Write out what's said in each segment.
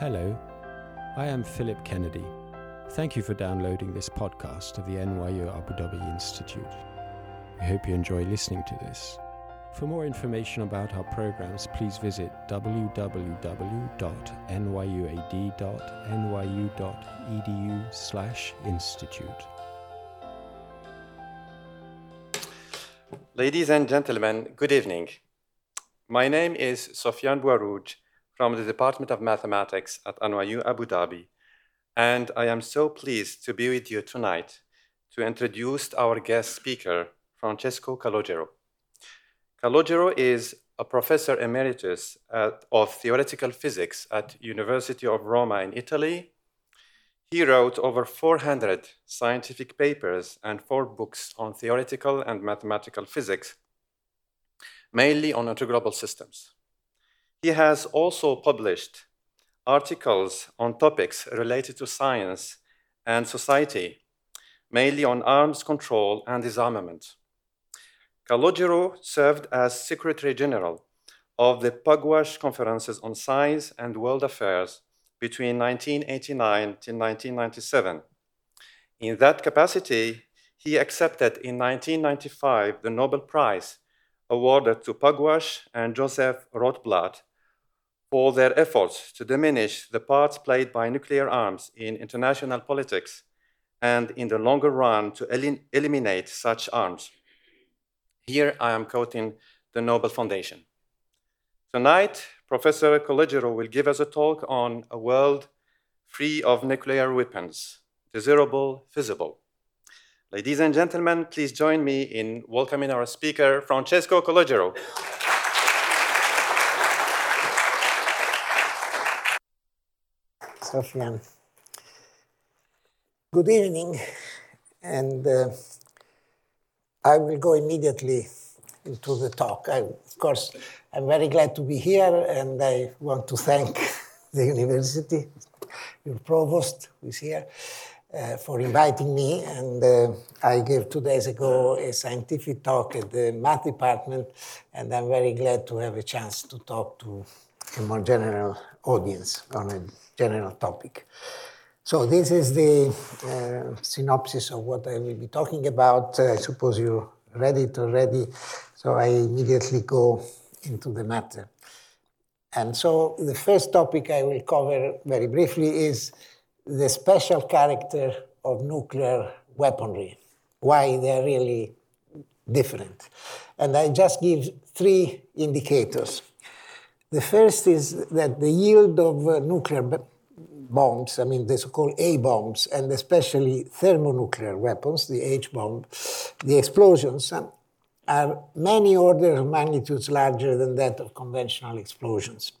Hello, I am Philip Kennedy. Thank you for downloading this podcast of the NYU Abu Dhabi Institute. We hope you enjoy listening to this. For more information about our programs, please visit www.nyuad.nyu.edu/institute. Ladies and gentlemen, good evening. My name is Sofiane Bouarouj from the Department of Mathematics at NYU Abu Dhabi, and I am so pleased to be with you tonight to introduce our guest speaker, Francesco Calogero. Calogero is a professor emeritus at, of theoretical physics at University of Roma in Italy. He wrote over 400 scientific papers and four books on theoretical and mathematical physics, mainly on integrable systems. He has also published articles on topics related to science and society, mainly on arms control and disarmament. Calogero served as Secretary General of the Pugwash Conferences on Science and World Affairs between 1989 to 1997. In that capacity, he accepted in 1995 the Nobel Prize awarded to Pugwash and Joseph Rotblat for their efforts to diminish the parts played by nuclear arms in international politics and in the longer run to el eliminate such arms. Here I am quoting the Nobel Foundation. Tonight, Professor Calogero will give us a talk on a world free of nuclear weapons, desirable, feasible. Ladies and gentlemen, please join me in welcoming our speaker, Francesco Good evening, and uh, I will go immediately into the talk. I, of course, I'm very glad to be here, and I want to thank the university, your provost, who is here, uh, for inviting me. And uh, I gave two days ago a scientific talk at the math department, and I'm very glad to have a chance to talk to a more general audience on a general topic. So this is the uh, synopsis of what I will be talking about. Uh, I suppose you read it already, so I immediately go into the matter. And so the first topic I will cover very briefly is the special character of nuclear weaponry, why they're really different. And I just give three indicators. The first is that the yield of uh, nuclear bombs, I mean the so-called A bombs, and especially thermonuclear weapons, the H bomb, the explosions um, are many orders of magnitudes larger than that of conventional explosions.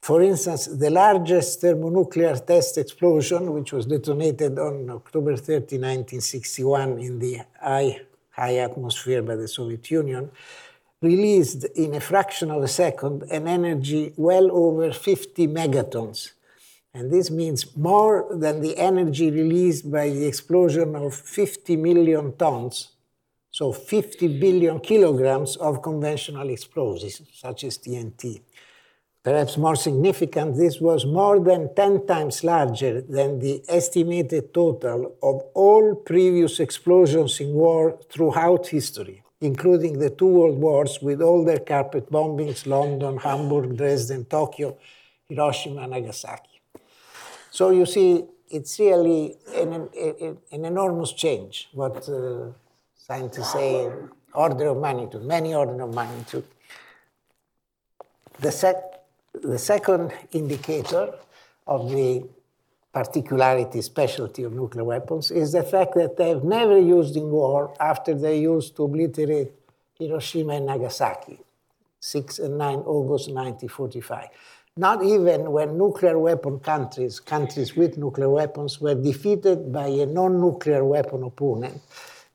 For instance, the largest thermonuclear test explosion, which was detonated on October 30, 1961, in the high, high atmosphere by the Soviet Union, released in a fraction of a second an energy well over 50 megatons. And this means more than the energy released by the explosion of 50 million tons, so 50 billion kilograms of conventional explosives, such as TNT. Perhaps more significant, this was more than 10 times larger than the estimated total of all previous explosions in war throughout history including the two world wars with all their carpet bombings London, Hamburg, Dresden, Tokyo, Hiroshima, Nagasaki. So you see, it's really an, an, an enormous change, what uh, scientists say, order of magnitude, many order of magnitude. The, sec- the second indicator of the particularity, specialty of nuclear weapons is the fact that they've never used in war after they used to obliterate Hiroshima and Nagasaki, 6 and 9 August 1945. Not even when nuclear weapon countries, countries with nuclear weapons, were defeated by a non nuclear weapon opponent,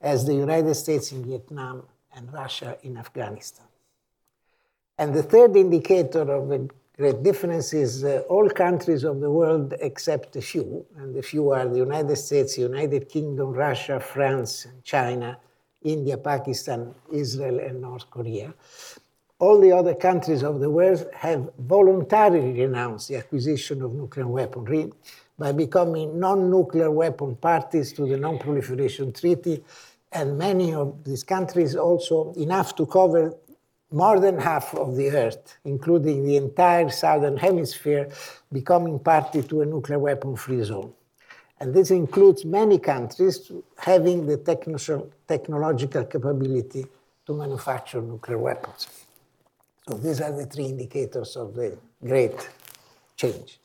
as the United States in Vietnam and Russia in Afghanistan. And the third indicator of the great difference is uh, all countries of the world except a few, and the few are the United States, United Kingdom, Russia, France, China, India, Pakistan, Israel, and North Korea. All the other countries of the world have voluntarily renounced the acquisition of nuclear weaponry by becoming non-nuclear weapon parties to the Non-Proliferation Treaty, and many of these countries also enough to cover more than half of the Earth, including the entire southern hemisphere, becoming party to a nuclear weapon-free zone. And this includes many countries having the technological capability to manufacture nuclear weapons. So these are the three indicators of the great change.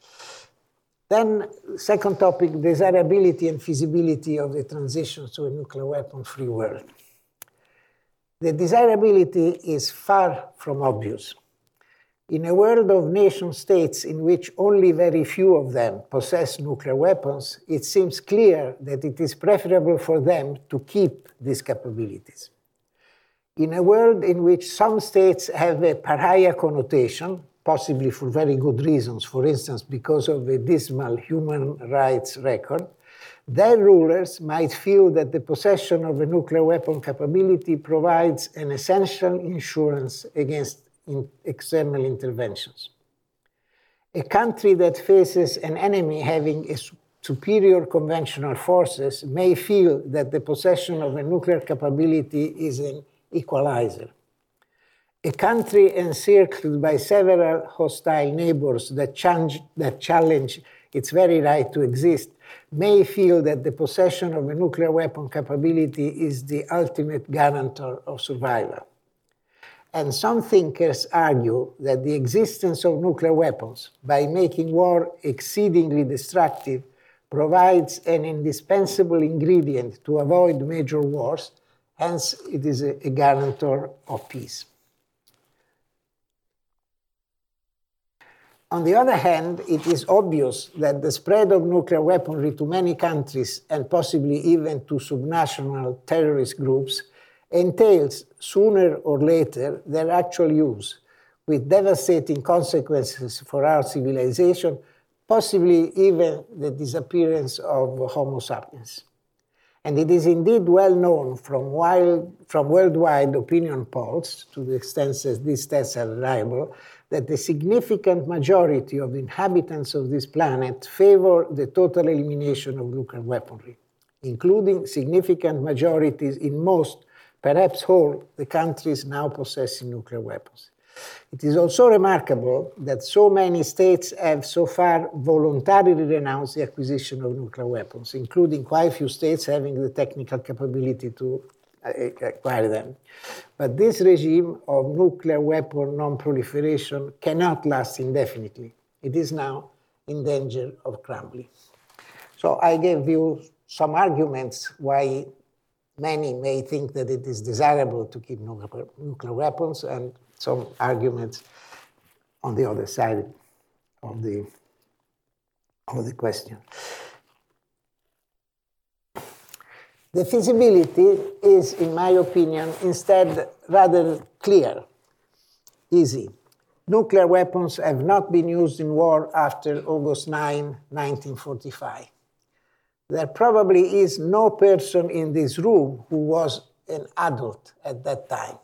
Then, second topic, desirability and feasibility of the transition to a nuclear weapon-free world. The desirability is far from obvious. In a world of nation states in which only very few of them possess nuclear weapons, it seems clear that it is preferable for them to keep these capabilities. In a world in which some states have a pariah connotation, possibly for very good reasons, for instance, because of a dismal human rights record, their rulers might feel that the possession of a nuclear weapon capability provides an essential insurance against in external interventions. A country that faces an enemy having a superior conventional forces may feel that the possession of a nuclear capability is an equalizer. A country encircled by several hostile neighbors that, that challenge its very right to exist may feel that the possession of a nuclear weapon capability is the ultimate guarantor of survival. And some thinkers argue that the existence of nuclear weapons, by making war exceedingly destructive, provides an indispensable ingredient to avoid major wars, hence, it is a, a guarantor of peace. On the other hand, it is obvious that the spread of nuclear weaponry to many countries and possibly even to subnational terrorist groups entails sooner or later their actual use, with devastating consequences for our civilization, possibly even the disappearance of Homo sapiens. And it is indeed well known from, wild, from worldwide opinion polls, to the extent that these tests are reliable, that the significant majority of inhabitants of this planet favor the total elimination of nuclear weaponry, including significant majorities in most perhaps all the countries now possessing nuclear weapons. It is also remarkable that so many states have so far voluntarily renounced the acquisition of nuclear weapons, including quite a few states having the technical capability to uh, acquire them. But this regime of nuclear weapon non-proliferation cannot last indefinitely. It is now in danger of crumbling. So I gave you some arguments why many may think that it is desirable to keep nuclear weapons, and some arguments on the other side of the, of the question. The feasibility is, in my opinion, instead rather clear, easy. Nuclear weapons have not been used in war after August 9, 1945 there probably is no person in this room who was an adult at that time.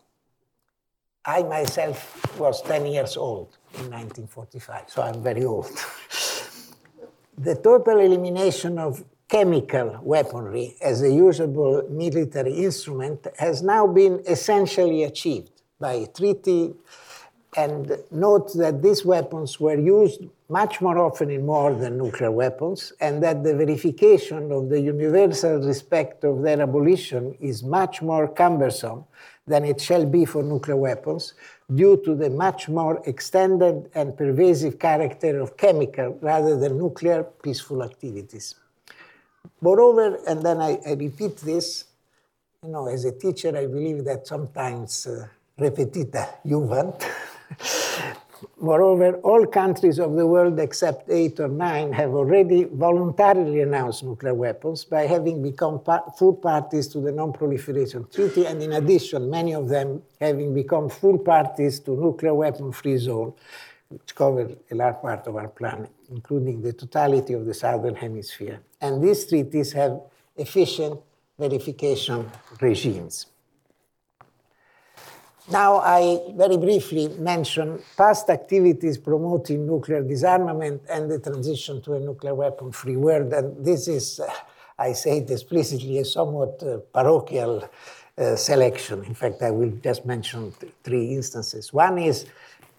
I myself was 10 years old in 1945, so I'm very old. the total elimination of chemical weaponry as a usable military instrument has now been essentially achieved by treaty and note that these weapons were used much more often in war than nuclear weapons, and that the verification of the universal respect of their abolition is much more cumbersome than it shall be for nuclear weapons due to the much more extended and pervasive character of chemical rather than nuclear peaceful activities. Moreover, and then I, I repeat this, you know, as a teacher, I believe that sometimes uh, repetita juvant. Moreover, all countries of the world except eight or nine have already voluntarily announced nuclear weapons by having become full parties to the Non-Proliferation Treaty, and in addition, many of them having become full parties to nuclear weapon-free zone, which cover a large part of our planet, including the totality of the southern hemisphere. And these treaties have efficient verification regimes. Now I very briefly mention past activities promoting nuclear disarmament and the transition to a nuclear weapon-free world. And this is, uh, I say it explicitly, a somewhat uh, parochial uh, selection. In fact, I will just mention th three instances. One is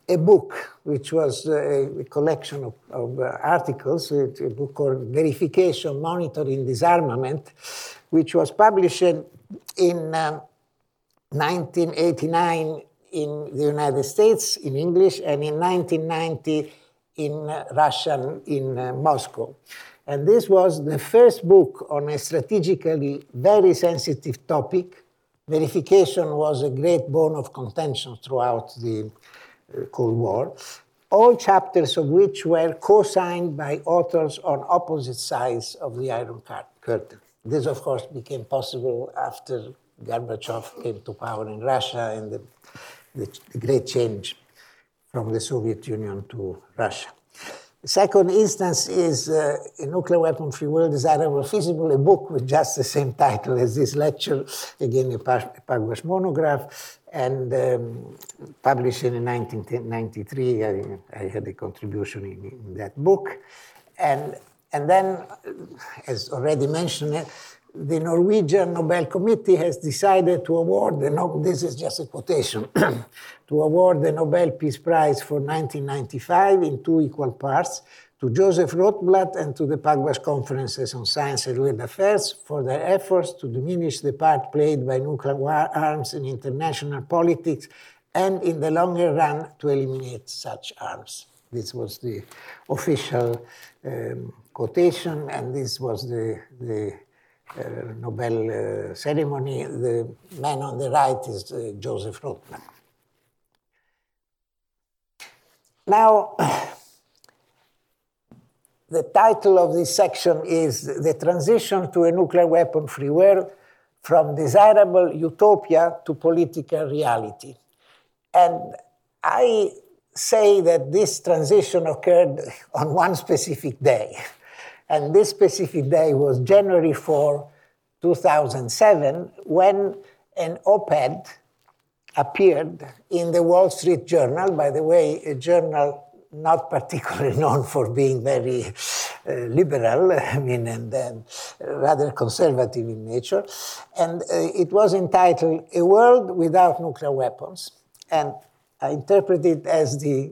a book, which was uh, a, collection of, of uh, articles, a, a book called Verification, Monitoring, Disarmament, which was published in 1989 um, in the United States in English and in 1990 in Russian in uh, Moscow. And this was the first book on a strategically very sensitive topic. Verification was a great bone of contention throughout the uh, Cold War. All chapters of which were co signed by authors on opposite sides of the Iron Curtain. This, of course, became possible after Gorbachev came to power in Russia and the, the, the great change from the Soviet Union to Russia. The second instance is uh, A Nuclear Weapon Free World Desirable Feasible, a book with just the same title as this lecture, again, a, Pugwash monograph, and um, published in 1993. I, I, had a contribution in, in that book. And and then, as already mentioned, the Norwegian Nobel Committee has decided to award, the this is just a quotation, to award the Nobel Peace Prize for 1995 in two equal parts to Joseph Rotblat and to the Pugwash Conferences on Science and World Affairs for their efforts to diminish the part played by nuclear arms in international politics and in the longer run to eliminate such arms. This was the official um, quotation, and this was the, the Nobel uh, ceremony. The man on the right is uh, Joseph Rotblat. Now, the title of this section is The Transition to a Nuclear Weapon Free World from Desirable Utopia to Political Reality. And I say that this transition occurred on one specific day. And this specific day was January 4, 2007, when an op ed appeared in the Wall Street Journal, by the way, a journal not particularly known for being very uh, liberal, I mean, and, and, rather conservative in nature. And uh, it was entitled A World Without Nuclear Weapons. And I interpret it as the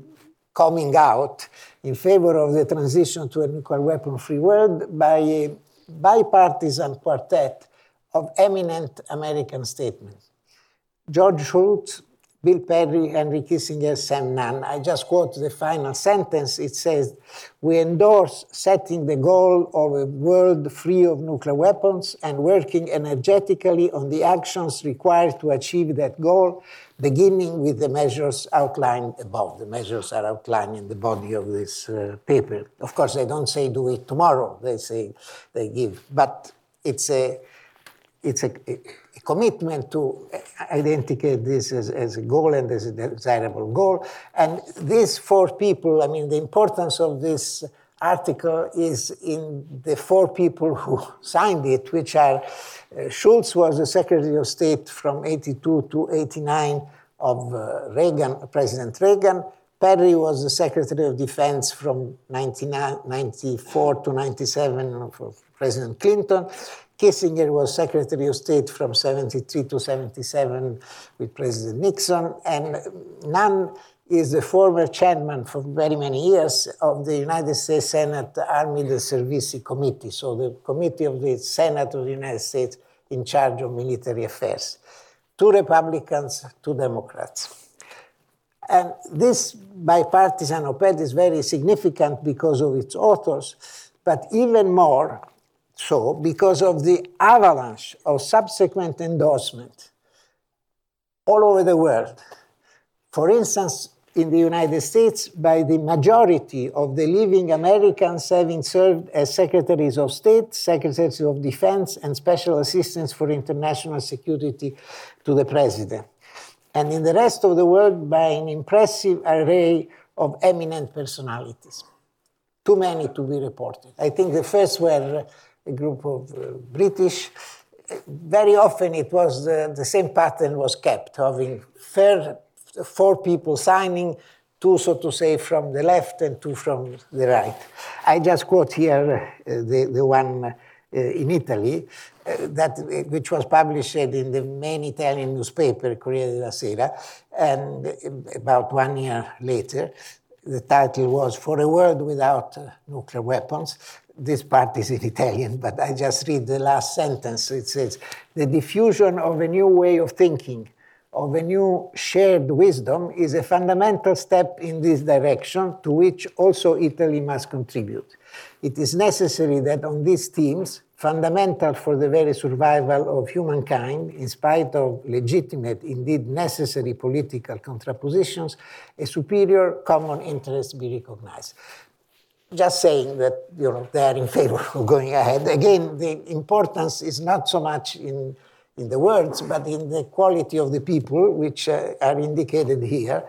coming out in favor of the transition to a nuclear weapon free world by a bipartisan quartet of eminent American statesmen. George Shultz, Bill Perry, Henry Kissinger, Sam Nunn. I just quote the final sentence. It says, We endorse setting the goal of a world free of nuclear weapons and working energetically on the actions required to achieve that goal, beginning with the measures outlined above. The measures are outlined in the body of this uh, paper. Of course, they don't say do it tomorrow, they say they give, but it's a it's a, a, commitment to identify this as, as, a goal and as a desirable goal. And these four people, I mean, the importance of this article is in the four people who signed it, which are uh, Shultz was the Secretary of State from 82 to 89 of uh, Reagan, President Reagan. Perry was the Secretary of Defense from 1994 to 97 of President Clinton. Kissinger was Secretary of State from 73 to 77 with President Nixon, and Nunn is the former chairman for very many years of the United States Senate Armed Services Committee, so the committee of the Senate of the United States in charge of military affairs. Two Republicans, two Democrats. And this bipartisan op-ed is very significant because of its authors, but even more so because of the avalanche of subsequent endorsement all over the world. For instance, in the United States, by the majority of the living Americans having served as secretaries of state, secretaries of defense, and special assistants for international security to the president. And in the rest of the world, by an impressive array of eminent personalities. Too many to be reported. I think the first were a group of uh, British very often it was the, the same pattern was kept, having fair, four people signing, two, so to say, from the left and two from the right. I just quote here uh, the, the one uh, in Italy, uh, that, which was published in the main Italian newspaper, Corriere della Sera, and about one year later, the title was For a World Without uh, Nuclear Weapons. This part is in Italian, but I just read the last sentence. It says, The diffusion of a new way of thinking, of a new shared wisdom, is a fundamental step in this direction to which also Italy must contribute. It is necessary that on these themes, fundamental for the very survival of humankind, in spite of legitimate, indeed necessary political contrapositions, a superior common interest be recognized. Just saying that you know they are in favor of going ahead. Again, the importance is not so much in, in the words, but in the quality of the people, which uh, are indicated here.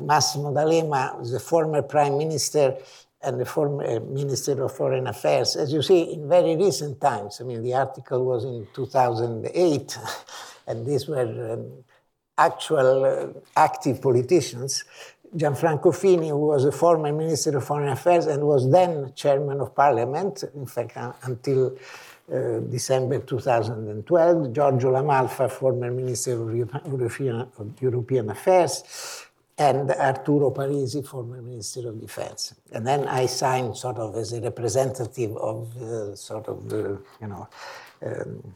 Massimo D'Alema, the former prime minister, and the former uh, Minister of Foreign Affairs. As you see, in very recent times, I mean, the article was in 2008, and these were um, actual uh, active politicians. Gianfranco Fini, who was a former Minister of Foreign Affairs and was then Chairman of Parliament, in fact, uh, until uh, December 2012, Giorgio La Malfa, former Minister of European, of European Affairs, and Arturo Parisi, former Minister of Defense. And then I signed sort of as a representative of sort of the, you know, um,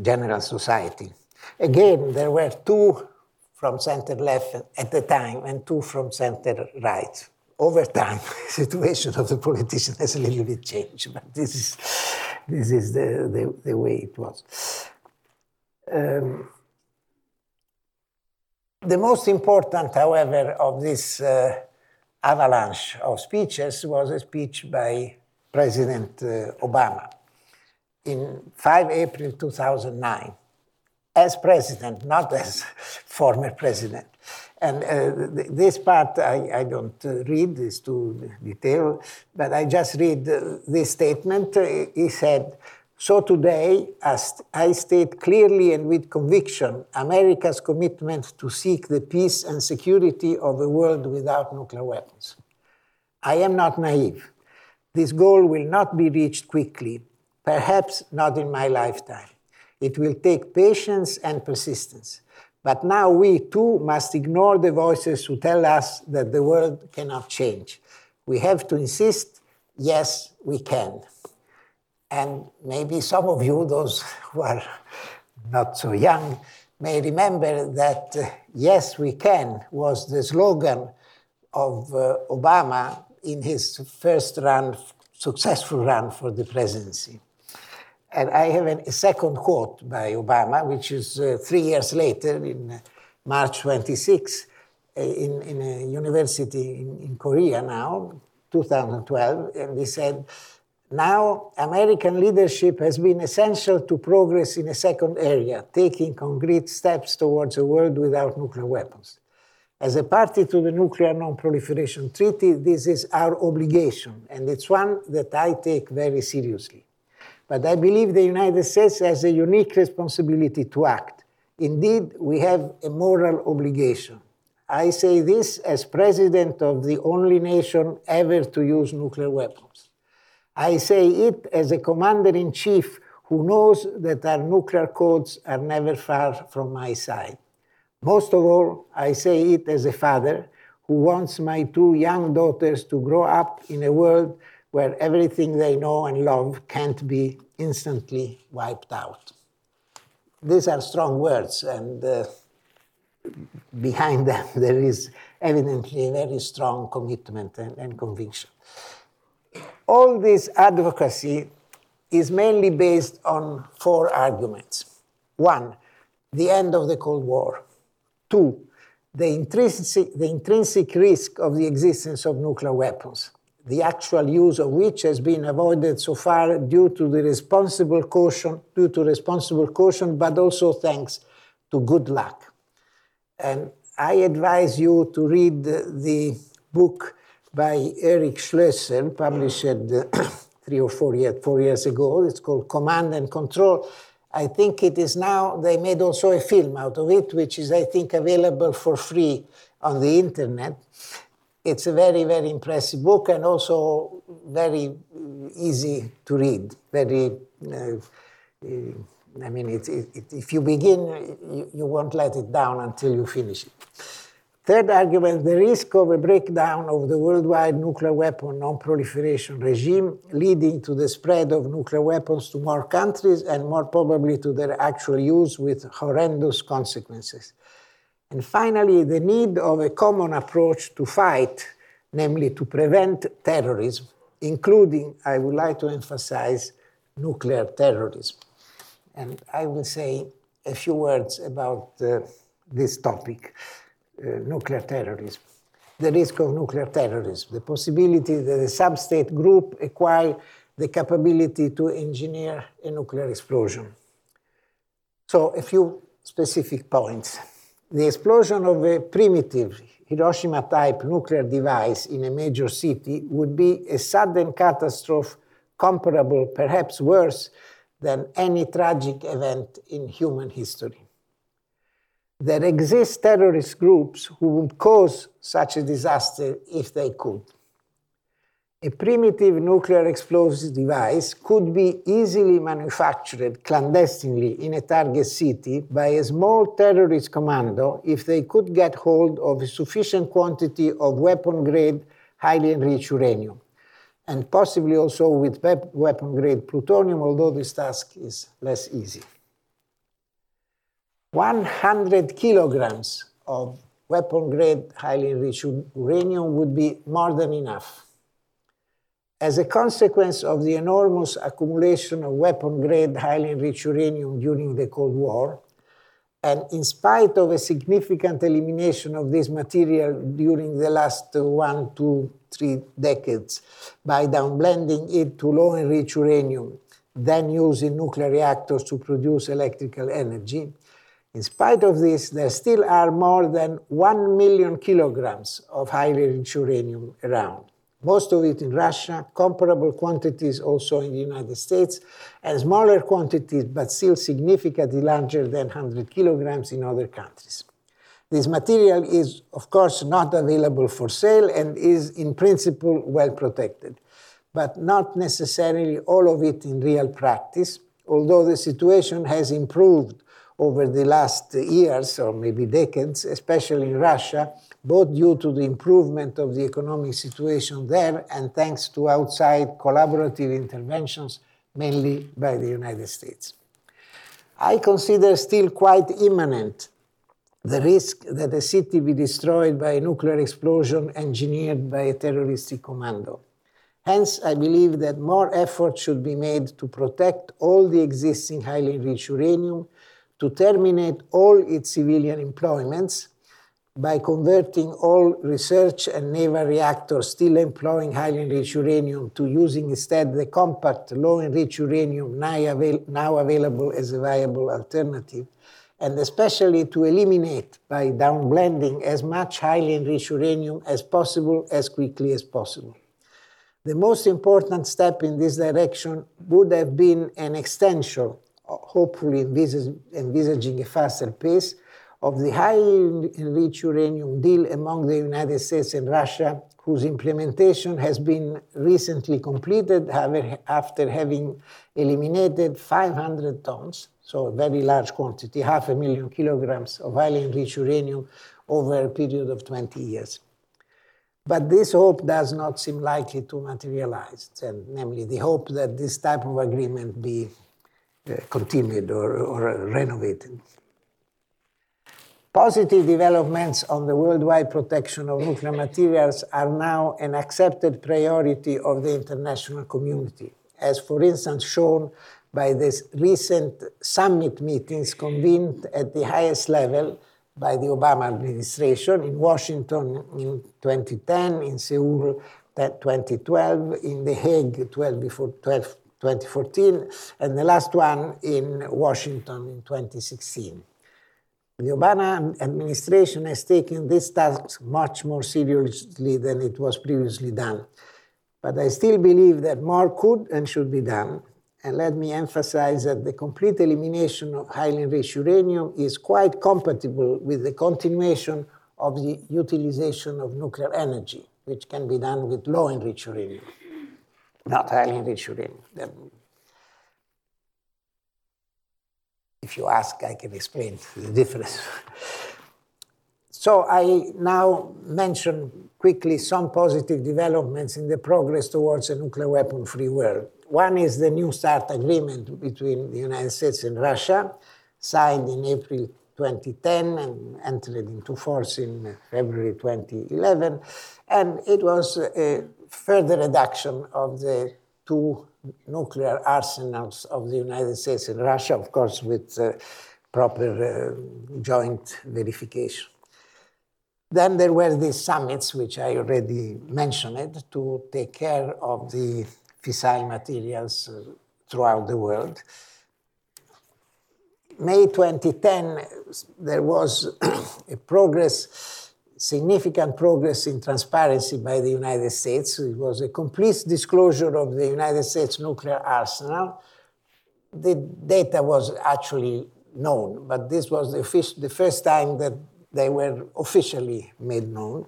general society. Again, there were two from center left at the time and two from center right. Over time, the situation of the politician has a little bit changed, but this is, this is the, the, the way it was. Um, the most important, however, of this uh, avalanche of speeches was a speech by President uh, Obama in 5 April 2009 as president, not as former president. And uh, th this part I, I don't uh, read, it's too detailed, but I just read uh, this statement. he said, so today, as I state clearly and with conviction America's commitment to seek the peace and security of a world without nuclear weapons. I am not naive. This goal will not be reached quickly, perhaps not in my lifetime. It will take patience and persistence. But now we too must ignore the voices who tell us that the world cannot change. We have to insist, yes, we can. And maybe some of you, those who are not so young, may remember that uh, Yes, We Can was the slogan of uh, Obama in his first run, successful run for the presidency. And I have a second quote by Obama, which is uh, three years later, in uh, March 26, uh, in, in a university in, in Korea now, 2012, and he said, now, American leadership has been essential to progress in a second area, taking concrete steps towards a world without nuclear weapons. As a party to the Nuclear Non-Proliferation Treaty, this is our obligation, and it's one that I take very seriously. But I believe the United States has a unique responsibility to act. Indeed, we have a moral obligation. I say this as president of the only nation ever to use nuclear weapons. I say it as a commander in chief who knows that our nuclear codes are never far from my side. Most of all, I say it as a father who wants my two young daughters to grow up in a world where everything they know and love can't be instantly wiped out. These are strong words, and uh, behind them there is evidently a very strong commitment and, and conviction all this advocacy is mainly based on four arguments. One, the end of the Cold War. Two, the intrinsic, the intrinsic risk of the existence of nuclear weapons, the actual use of which has been avoided so far due to the responsible caution, due to responsible caution, but also thanks to good luck. And I advise you to read the, book by Eric Schlosser, published three or four, four years ago. It's called Command and Control. I think it is now, they made also a film out of it, which is, I think, available for free on the internet. It's a very, very impressive book and also very easy to read. Very, uh, I mean, it, it, if you begin, you, you won't let it down until you finish it. Third argument, the risk of a breakdown of the worldwide nuclear weapon non-proliferation regime leading to the spread of nuclear weapons to more countries and more probably to their actual use with horrendous consequences. And finally, the need of a common approach to fight, namely to prevent terrorism, including, I would like to emphasize, nuclear terrorism. And I will say a few words about uh, this topic. Uh, nuclear terrorism, the risk of nuclear terrorism, the possibility that a sub-state group acquire the capability to engineer a nuclear explosion. So a few specific points. The explosion of a primitive Hiroshima-type nuclear device in a major city would be a sudden catastrophe comparable, perhaps worse, than any tragic event in human history there exist terrorist groups who would cause such a disaster if they could. A primitive nuclear explosive device could be easily manufactured clandestinely in a target city by a small terrorist commando if they could get hold of a sufficient quantity of weapon grade highly enriched uranium, and possibly also with weapon grade plutonium, although this task is less easy. 100 kilograms of weapon grade highly enriched uranium would be more than enough. As a consequence of the enormous accumulation of weapon grade highly enriched uranium during the Cold War, and in spite of a significant elimination of this material during the last uh, one, two, three decades by downblending it to low enriched uranium, then used in nuclear reactors to produce electrical energy, in spite of this, there still are more than 1 million kilograms of highly enriched uranium around. Most of it in Russia, comparable quantities also in the United States, and smaller quantities, but still significantly larger than 100 kilograms in other countries. This material is, of course, not available for sale and is, in principle, well protected, but not necessarily all of it in real practice, although the situation has improved over the last years or maybe decades, especially in Russia, both due to the improvement of the economic situation there and thanks to outside collaborative interventions, mainly by the United States. I consider still quite imminent the risk that a city be destroyed by a nuclear explosion engineered by a terroristic commando. Hence, I believe that more effort should be made to protect all the existing highly enriched uranium to terminate all its civilian employments by converting all research and naval reactors still employing highly enriched uranium to using instead the compact low enriched uranium now, avail now available as a viable alternative, and especially to eliminate by downblending as much highly enriched uranium as possible as quickly as possible. The most important step in this direction would have been an extension hopefully envisaging a faster pace of the highly enriched uranium deal among the United States and Russia, whose implementation has been recently completed after having eliminated 500 tons, so a very large quantity, half a million kilograms of highly enriched uranium over a period of 20 years. But this hope does not seem likely to materialize, and namely the hope that this type of agreement be uh, continued or, or renovated. Positive developments on the worldwide protection of nuclear materials are now an accepted priority of the international community, as for instance shown by the recent summit meetings convened at the highest level by the Obama administration in Washington in 2010, in Seoul 2012, in The Hague 12 before 12, 2014, and the last one in Washington in 2016. The Obama administration has taken this task much more seriously than it was previously done. But I still believe that more could and should be done. And let me emphasize that the complete elimination of highly enriched uranium is quite compatible with the continuation of the utilization of nuclear energy, which can be done with low enriched uranium, not highly enriched uranium. Then if you ask, I can explain the difference. so I now mention quickly some positive developments in the progress towards a nuclear weapon free world. One is the New START agreement between the United States and Russia, signed in April 2010 and entered into force in February 2011. And it was a further reduction of the two nuclear arsenals of the United States and Russia, of course, with uh, proper uh, joint verification. Then there were these summits, which I already mentioned, to take care of the fissile materials uh, throughout the world. May 2010, there was a progress, significant progress in transparency by the United States. It was a complete disclosure of the United States nuclear arsenal. The data was actually known, but this was the, the first time that they were officially made known,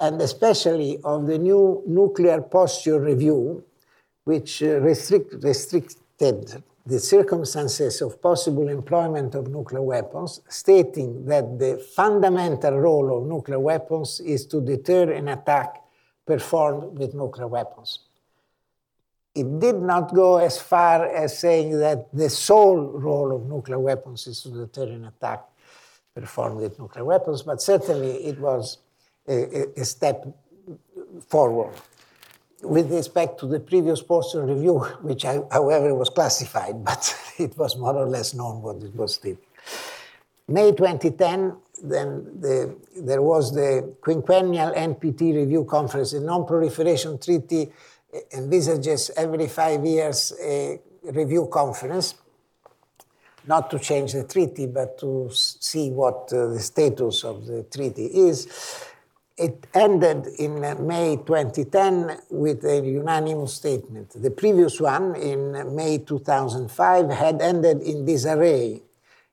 and especially of the new nuclear posture review, which uh, restrict, restricted the circumstances of possible employment of nuclear weapons, stating that the fundamental role of nuclear weapons is to deter an attack performed with nuclear weapons. It did not go as far as saying that the sole role of nuclear weapons is to deter an attack performed with nuclear weapons, but certainly it was a, a step forward. With respect to the previous posture review, which I, however was classified, but it was more or less known what it was doing. May 2010, then the, there was the quinquennial NPT review conference. The Non-Proliferation Treaty envisages every five years a review conference not to change the treaty, but to see what uh, the status of the treaty is. It ended in May 2010 with a unanimous statement. The previous one, in May 2005, had ended in disarray,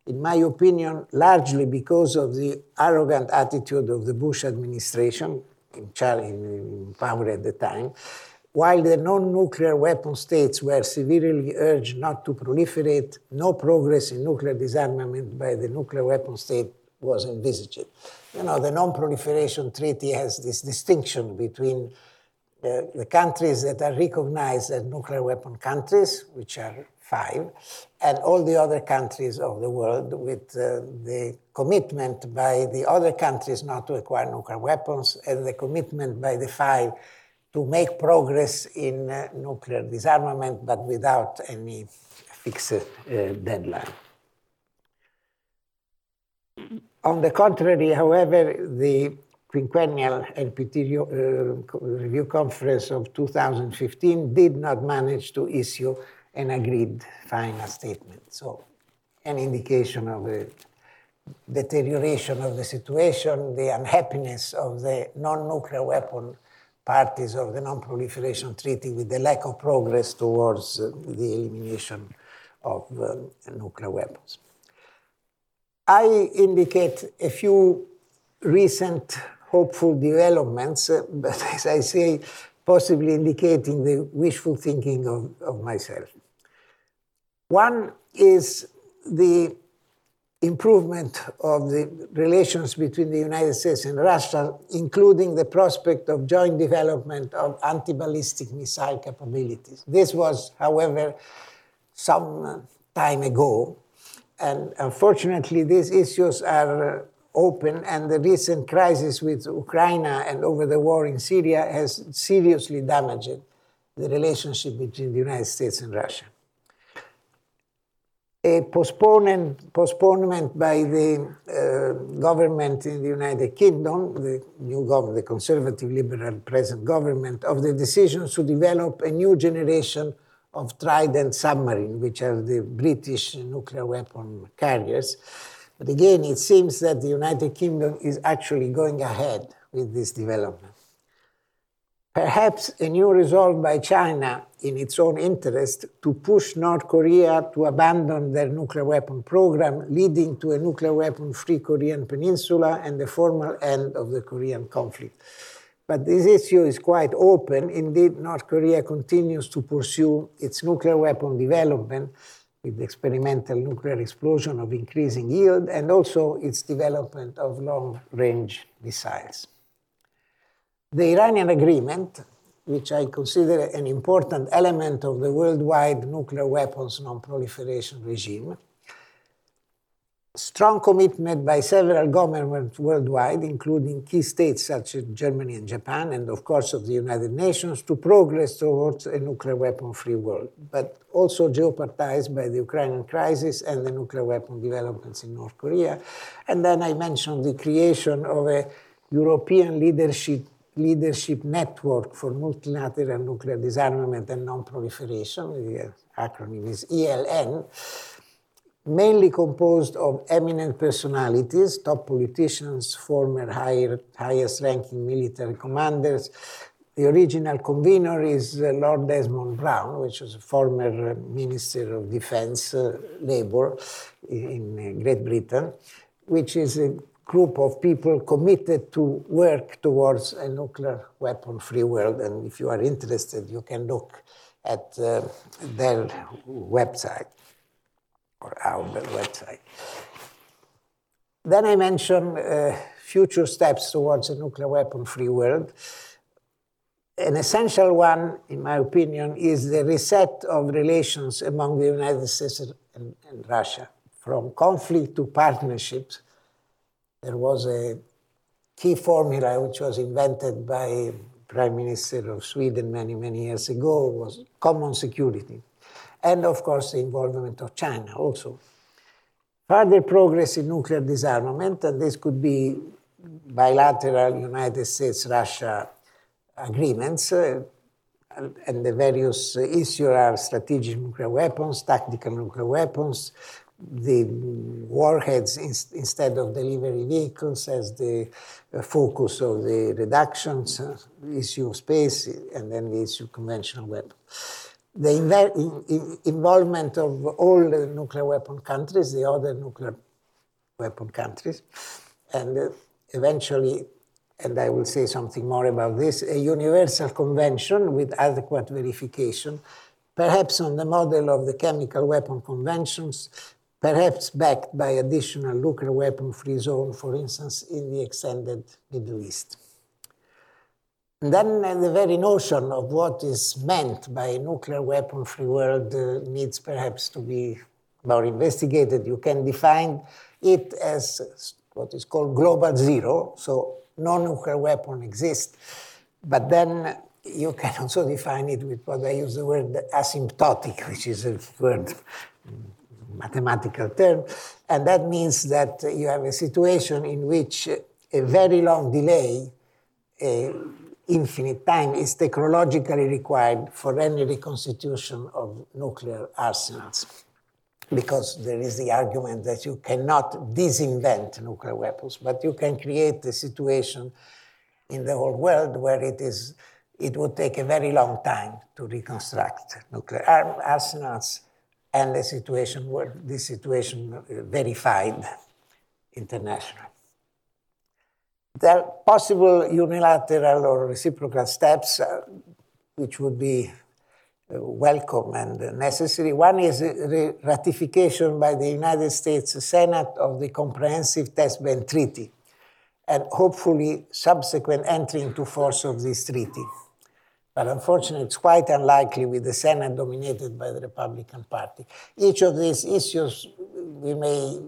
in my opinion, largely because of the arrogant attitude of the Bush administration, in, in power at the time, while the non-nuclear weapon states were severely urged not to proliferate, no progress in nuclear disarmament by the nuclear weapon state was envisaged. You know, the non-proliferation treaty has this distinction between uh, the countries that are recognized as nuclear weapon countries, which are five, and all the other countries of the world with uh, the commitment by the other countries not to acquire nuclear weapons and the commitment by the five to make progress in uh, nuclear disarmament, but without any fixed uh, deadline. On the contrary, however, the quinquennial NPT uh, review conference of 2015 did not manage to issue an agreed final statement. So, an indication of the deterioration of the situation, the unhappiness of the non nuclear weapon parties of the Non-Proliferation Treaty with the lack of progress towards the elimination of uh, nuclear weapons. I indicate a few recent hopeful developments, uh, but as I say, possibly indicating the wishful thinking of, of myself. One is the improvement of the relations between the United States and Russia, including the prospect of joint development of anti ballistic missile capabilities. This was, however, some time ago. And unfortunately, these issues are open, and the recent crisis with Ukraine and over the war in Syria has seriously damaged the relationship between the United States and Russia. A postponement, postponement by the uh, government in the United Kingdom, the new government, the conservative liberal present government, of the decision to develop a new generation of Trident submarine, which are the British nuclear weapon carriers. But again, it seems that the United Kingdom is actually going ahead with this development. perhaps a new resolve by China in its own interest to push North Korea to abandon their nuclear weapon program, leading to a nuclear weapon free Korean peninsula and the formal end of the Korean conflict. But this issue is quite open. Indeed, North Korea continues to pursue its nuclear weapon development with experimental nuclear explosion of increasing yield and also its development of long range missiles. The Iranian agreement, which I consider an important element of the worldwide nuclear weapons non proliferation regime, strong commitment by several governments worldwide, including key states such as Germany and Japan, and of course of the United Nations, to progress towards a nuclear weapon-free world, but also jeopardized by the Ukrainian crisis and the nuclear weapon developments in North Korea. And then I mentioned the creation of a European leadership leadership network for multilateral nuclear disarmament and non-proliferation, the acronym is ELN, mainly composed of eminent personalities, top politicians, former higher, highest ranking military commanders. The original convener is uh, Lord Desmond Browne, which was a former uh, Minister of Defense, uh, Labour in uh, Great Britain, which is a group of people committed to work towards a nuclear weapon free world. And if you are interested, you can look at uh, their website or our website. Then I mentioned uh, future steps towards a nuclear weapon free world. An essential one, in my opinion, is the reset of relations among the United States and, and Russia, from conflict to partnerships. There was a key formula which was invented by Prime Minister of Sweden many, many years ago, was common security and of course the involvement of China also. Further progress in nuclear disarmament, and this could be bilateral United States-Russia agreements, uh, and the various issues are strategic nuclear weapons, tactical nuclear weapons, the warheads in, instead of delivery vehicles as the uh, focus of the reductions, uh, issue of space, and then the issue of conventional weapons the in, involvement of all the nuclear weapon countries, the other nuclear weapon countries, and uh, eventually, and I will say something more about this, a universal convention with adequate verification, perhaps on the model of the chemical weapon conventions, perhaps backed by additional nuclear weapon free zone, for instance, in the extended Middle East. Then uh, the very notion of what is meant by nuclear weapon free world uh, needs perhaps to be more investigated. You can define it as what is called global zero, so no nuclear weapon exists. But then you can also define it with what I use the word asymptotic, which is a word mathematical term, and that means that you have a situation in which a very long delay uh, infinite time is technologically required for any reconstitution of nuclear arsenals. Because there is the argument that you cannot disinvent nuclear weapons, but you can create a situation in the whole world where it is it would take a very long time to reconstruct nuclear arsenals and a situation where this situation verified internationally. There are possible unilateral or reciprocal steps uh, which would be uh, welcome and necessary. One is ratification by the United States Senate of the Comprehensive Test Ban Treaty and hopefully subsequent entry into force of this treaty. But unfortunately, it's quite unlikely with the Senate dominated by the Republican Party. Each of these issues we may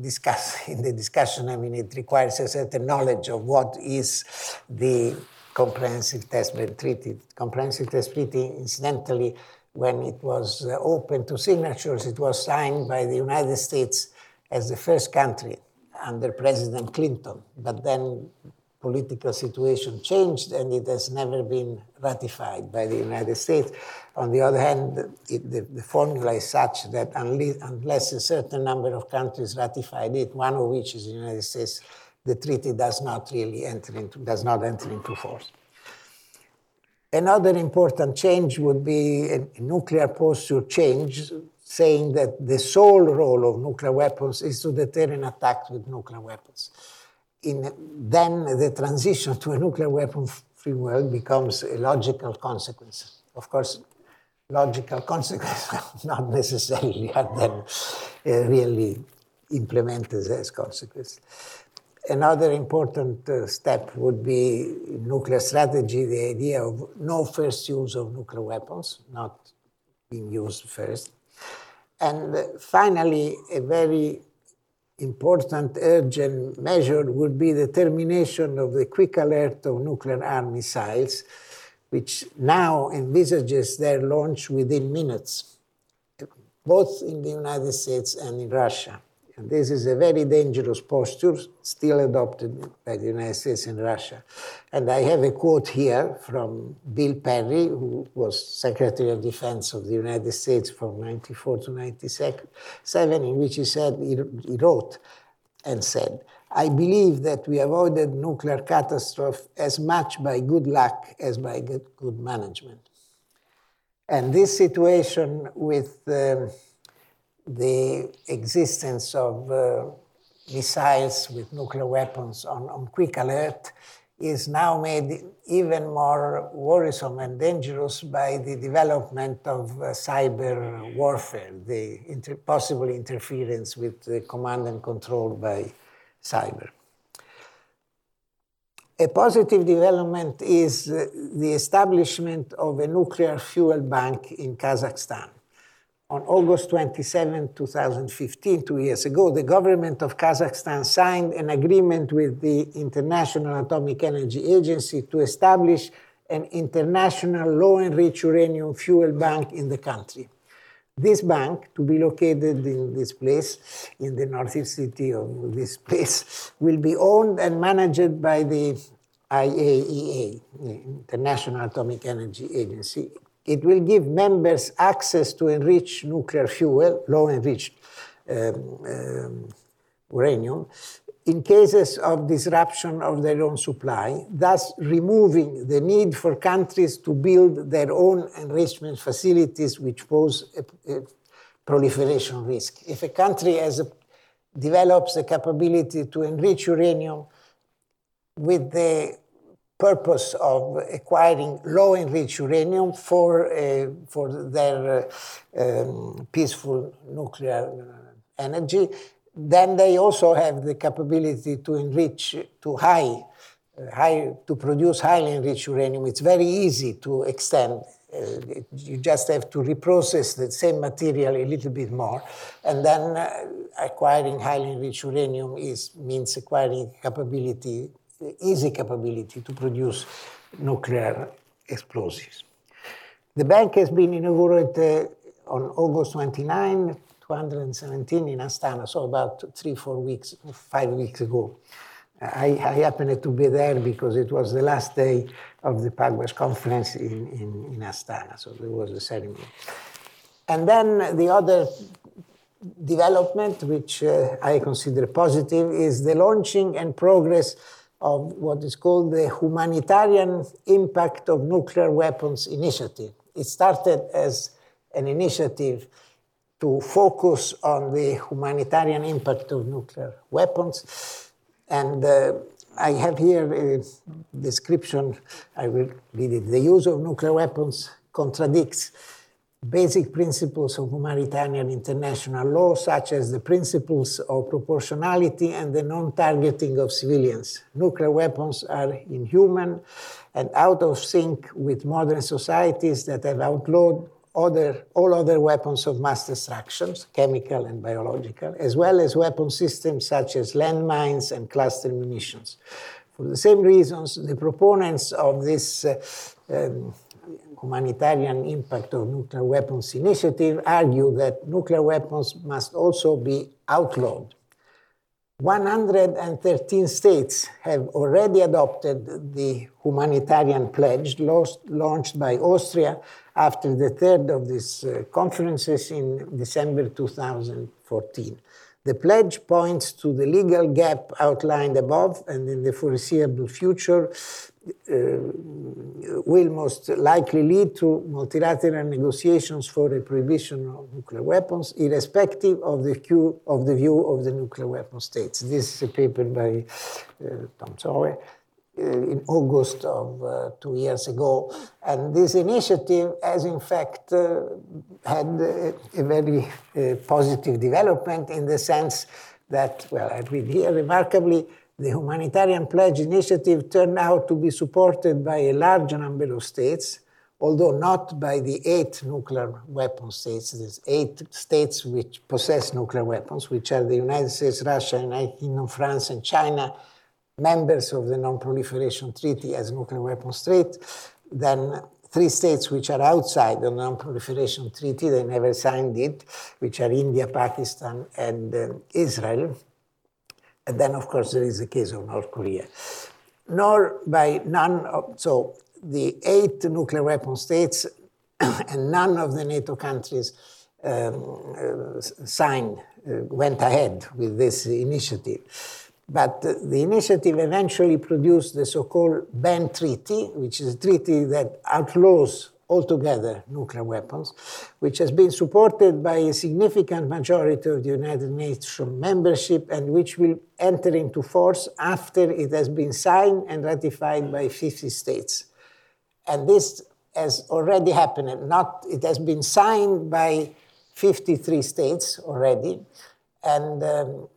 discuss in the discussion. I mean, it requires a certain knowledge of what is the comprehensive test ban treaty. Comprehensive test treaty, incidentally, when it was uh, open to signatures, it was signed by the United States as the first country under President Clinton. But then political situation changed and it has never been ratified by the United States. On the other hand, it, the, the, formula is such that unless, unless, a certain number of countries ratified it, one of which is the United States, the treaty does not really enter into, does not enter into force. Another important change would be a nuclear posture change, saying that the sole role of nuclear weapons is to deter an attack with nuclear weapons. In, then the transition to a nuclear weapon free world becomes a logical consequence. Of course, logical consequences not necessarily are then uh, really implemented as consequences. Another important uh, step would be nuclear strategy, the idea of no first use of nuclear weapons, not being used first. And uh, finally, a very important urgent measure would be the termination of the quick alert of nuclear armed missiles, which now envisages their launch within minutes, both in the United States and in Russia. And this is a very dangerous posture, still adopted by the United States and Russia. And I have a quote here from Bill Perry, who was Secretary of Defense of the United States from 94 to 97, in which he said, he, wrote and said, I believe that we avoided nuclear catastrophe as much by good luck as by good, good management. And this situation with um, the existence of uh, missiles with nuclear weapons on, on quick alert is now made even more worrisome and dangerous by the development of uh, cyber warfare, the inter possible interference with the command and control by cyber. A positive development is uh, the establishment of a nuclear fuel bank in Kazakhstan on August 27, 2015, two years ago, the government of Kazakhstan signed an agreement with the International Atomic Energy Agency to establish an international low enriched uranium fuel bank in the country. This bank, to be located in this place, in the northeast city of this place, will be owned and managed by the IAEA, the International Atomic Energy Agency, it will give members access to enriched nuclear fuel, low enriched um, um, uranium, in cases of disruption of their own supply, thus removing the need for countries to build their own enrichment facilities, which pose a, a proliferation risk. If a country a, develops the capability to enrich uranium with the purpose of acquiring low enriched uranium for, uh, for their uh, um, peaceful nuclear energy. Then they also have the capability to enrich to high, uh, high to produce highly enriched uranium. It's very easy to extend. Uh, you just have to reprocess the same material a little bit more, and then uh, acquiring highly enriched uranium is means acquiring capability easy capability to produce nuclear explosives. The bank has been inaugurated on August 29, 2017 in Astana, so about three, four weeks, five weeks ago. I, I, happened to be there because it was the last day of the Pugwash conference in, in, in Astana, so there was a ceremony. And then the other development, which uh, I consider positive, is the launching and progress of what is called the Humanitarian Impact of Nuclear Weapons Initiative. It started as an initiative to focus on the humanitarian impact of nuclear weapons. And uh, I have here a description, I will read it. The use of nuclear weapons contradicts basic principles of humanitarian international law, such as the principles of proportionality and the non targeting of civilians. Nuclear weapons are inhuman and out of sync with modern societies that have outlawed other, all other weapons of mass destruction, chemical and biological, as well as weapon systems such as landmines and cluster munitions. For the same reasons, the proponents of this uh, um, humanitarian impact of nuclear weapons initiative argue that nuclear weapons must also be outlawed. 113 states have already adopted the humanitarian pledge launched by Austria after the third of these uh, conferences in December 2014. The pledge points to the legal gap outlined above and in the foreseeable future uh, will most likely lead to multilateral negotiations for a prohibition of nuclear weapons, irrespective of the, view of the view of the nuclear weapon states. This is a paper by uh, Tom Sauer in August of uh, two years ago. And this initiative has, in fact, uh, had a, a very uh, positive development in the sense that, well, I read here remarkably, the humanitarian pledge initiative turned out to be supported by a large number of states, although not by the eight nuclear weapon states. There's eight states which possess nuclear weapons, which are the United States, Russia, United Kingdom, France, and China, members of the Non-Proliferation Treaty as nuclear weapon states. Then three states which are outside the Non-Proliferation Treaty, they never signed it, which are India, Pakistan, and uh, Israel. And then, of course, there is the case of North Korea. Nor by none of, so the eight nuclear weapon states and none of the NATO countries um, uh, signed, uh, went ahead with this initiative. But the initiative eventually produced the so called BAN Treaty, which is a treaty that outlaws altogether nuclear weapons, which has been supported by a significant majority of the United Nations membership and which will enter into force after it has been signed and ratified by 50 states. And this has already happened. Not, it has been signed by 53 states already, and um,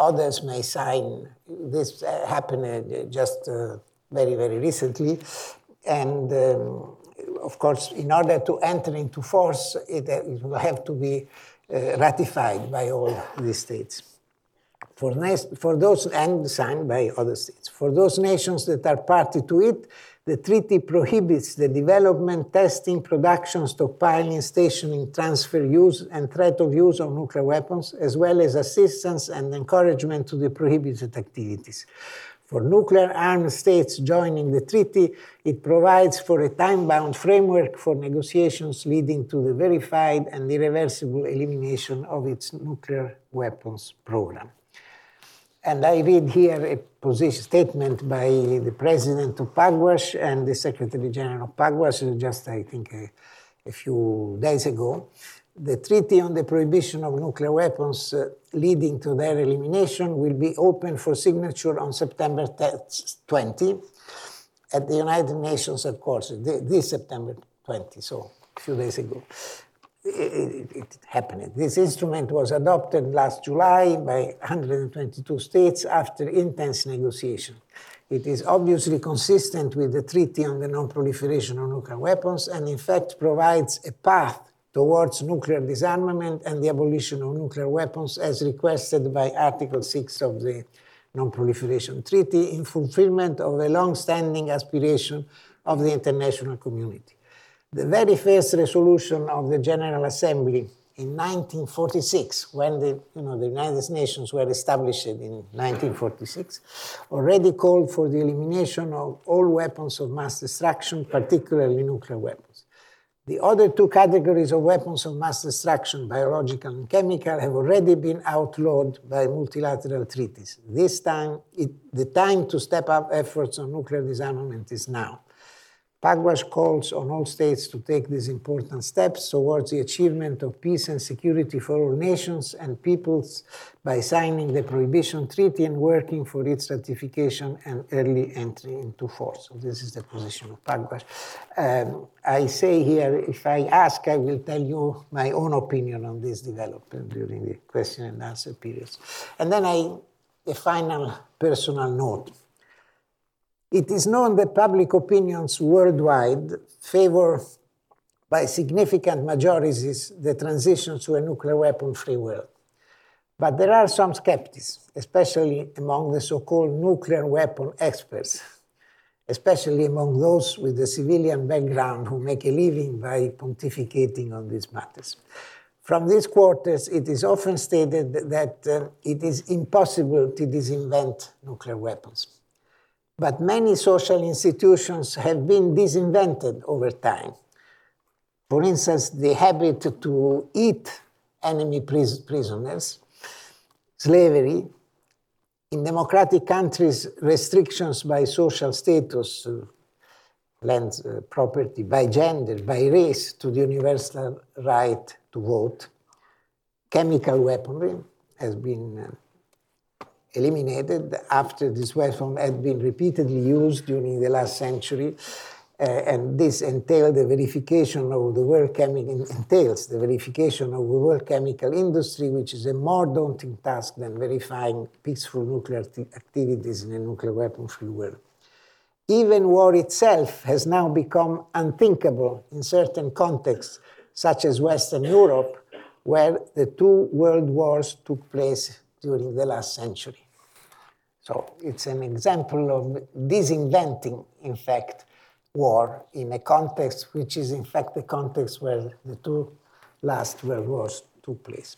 others may sign. This uh, happened uh, just uh, very, very recently. And um, of course, in order to enter into force, it, it will have to be ratified by all the states. For, for those, and signed by other states. For those nations that are party to it, the treaty prohibits the development, testing, production, stockpiling, stationing, transfer, use, and threat of use of nuclear weapons, as well as assistance and encouragement to the prohibited activities. For nuclear armed states joining the treaty, it provides for a time bound framework for negotiations leading to the verified and irreversible elimination of its nuclear weapons program. And I read here a position statement by the president of Pugwash and the secretary general of Pugwash just, I think, a, a few days ago the treaty on the prohibition of nuclear weapons uh, leading to their elimination will be open for signature on September 20 at the United Nations headquarters, this September 20, so a few days ago. It, it, happened. This instrument was adopted last July by 122 states after intense negotiation. It is obviously consistent with the Treaty on the Non-Proliferation of Nuclear Weapons and in fact provides a path towards nuclear disarmament and the abolition of nuclear weapons as requested by Article 6 of the Non-Proliferation Treaty in fulfillment of a long-standing aspiration of the international community. The very first resolution of the General Assembly in 1946, when the, you know, the United Nations were established in 1946, already called for the elimination of all weapons of mass destruction, particularly nuclear weapons. The other two categories of weapons of mass destruction, biological and chemical, have already been outlawed by multilateral treaties. This time, it, the time to step up efforts on nuclear disarmament is now. Pugwash calls on all states to take these important steps towards the achievement of peace and security for all nations and peoples by signing the Prohibition Treaty and working for its ratification and early entry into force. So this is the position of Pugwash. Um, I say here, if I ask, I will tell you my own opinion on this development during the question and answer periods. And then I, a final personal note. It is known that public opinions worldwide favor by significant majorities the transition to a nuclear weapon free world. But there are some skeptics, especially among the so called nuclear weapon experts, especially among those with a civilian background who make a living by pontificating on these matters. From these quarters, it is often stated that uh, it is impossible to disinvent nuclear weapons. But many social institutions have been disinvented over time. For instance, the habit to eat enemy pris prisoners, slavery, in democratic countries, restrictions by social status, uh, land uh, property by gender, by race, to the universal right to vote. Chemical weaponry has been uh, eliminated after this weapon had been repeatedly used during the last century uh, and this entailed the verification of the world chemical entails the verification of the world chemical industry, which is a more daunting task than verifying peaceful nuclear activities in a nuclear weapon-free world. Even war itself has now become unthinkable in certain contexts, such as Western Europe, where the two world wars took place during the last century. So it's an example of disinventing, in fact, war in a context which is in fact the context where the two last world wars took place.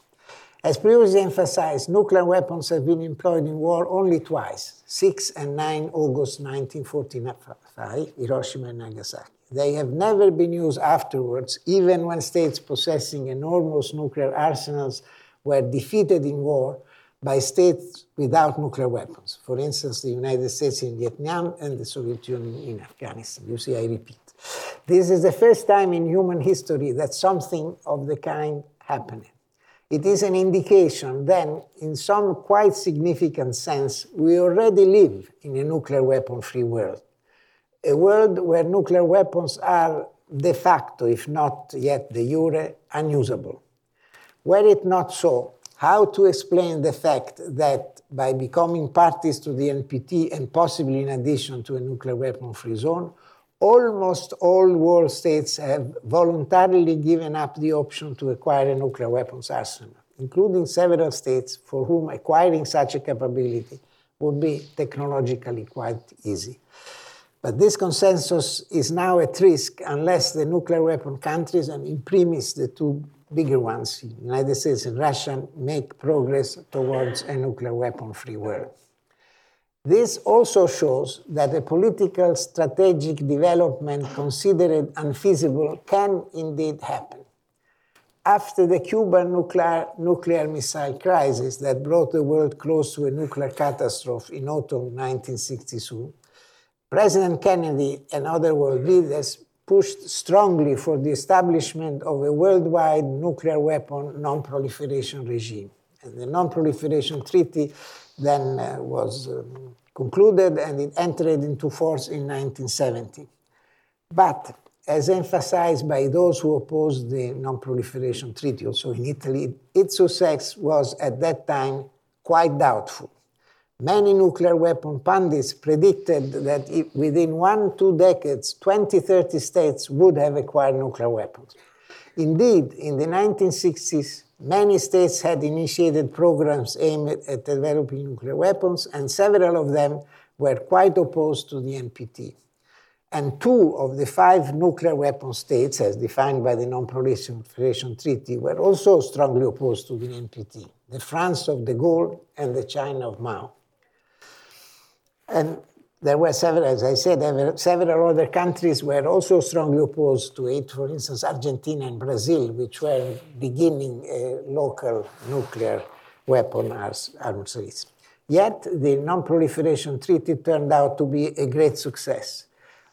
As previously emphasized, nuclear weapons have been employed in war only twice, 6 and 9 August 1945, Hiroshima and Nagasaki. They have never been used afterwards, even when states possessing enormous nuclear arsenals were defeated in war by states without nuclear weapons. For instance, the United States in Vietnam and the Soviet Union in Afghanistan. You see, I repeat. This is the first time in human history that something of the kind happened. It is an indication then, in some quite significant sense, we already live in a nuclear weapon free world. A world where nuclear weapons are de facto, if not yet de jure, unusable. Were it not so, how to explain the fact that by becoming parties to the NPT and possibly in addition to a nuclear weapon free zone, almost all world states have voluntarily given up the option to acquire a nuclear weapons arsenal, including several states for whom acquiring such a capability would be technologically quite easy. But this consensus is now at risk unless the nuclear weapon countries, and in premise the two bigger ones, United States and Russia, make progress towards a nuclear weapon-free world. This also shows that a political strategic development considered unfeasible can indeed happen. After the Cuban nuclear, nuclear missile crisis that brought the world close to a nuclear catastrophe in autumn 1962, President Kennedy and other world leaders pushed strongly for the establishment of a worldwide nuclear weapon non-proliferation regime. And the non-proliferation treaty then uh, was um, concluded and it entered into force in 1970. But as emphasized by those who opposed the non-proliferation treaty, also in Italy, its success was at that time quite doubtful. Many nuclear weapon pundits predicted that within one, two decades, 20, 30 states would have acquired nuclear weapons. Indeed, in the 1960s, many states had initiated programs aimed at developing nuclear weapons, and several of them were quite opposed to the NPT. And two of the five nuclear weapon states, as defined by the Non-Proliferation Treaty, were also strongly opposed to the NPT the France of de Gaulle and the China of Mao. And there were several, as I said, several other countries were also strongly opposed to it. For instance, Argentina and Brazil, which were beginning a local nuclear weapon arms race. Yet, the Non-Proliferation Treaty turned out to be a great success.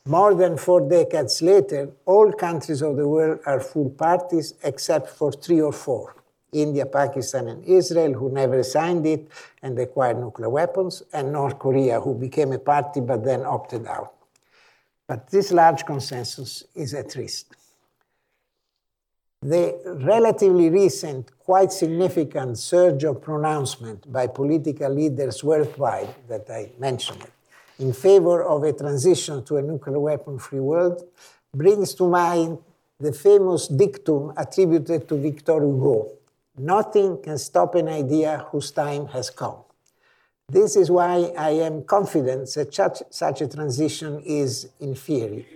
More than four decades later, all countries of the world are full parties except for three or four. India, Pakistan, and Israel, who never signed it and acquired nuclear weapons, and North Korea, who became a party but then opted out. But this large consensus is at risk. The relatively recent, quite significant surge of pronouncement by political leaders worldwide that I mentioned in favor of a transition to a nuclear weapon free world brings to mind the famous dictum attributed to Victor Hugo Nothing can stop an idea whose time has come. This is why I am confident that such, such a transition is in theory.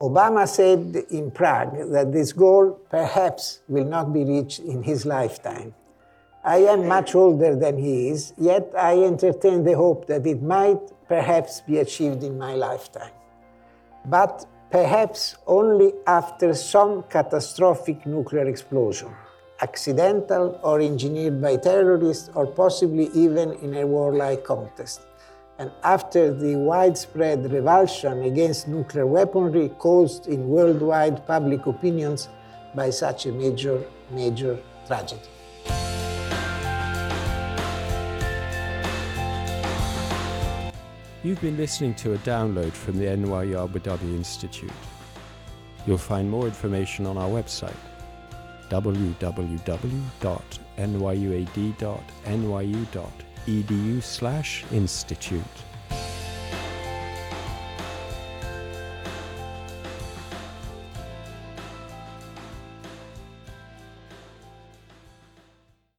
Obama said in Prague that this goal perhaps will not be reached in his lifetime. I am much older than he is, yet I entertain the hope that it might perhaps be achieved in my lifetime. But perhaps only after some catastrophic nuclear explosion accidental or engineered by terrorists, or possibly even in a warlike context. and after the widespread revulsion against nuclear weaponry caused in worldwide public opinions by such a major, major tragedy. You've been listening to a download from the NYU Abu Dhabi Institute. You'll find more information on our website www.nyuad.nyu.edu/institute.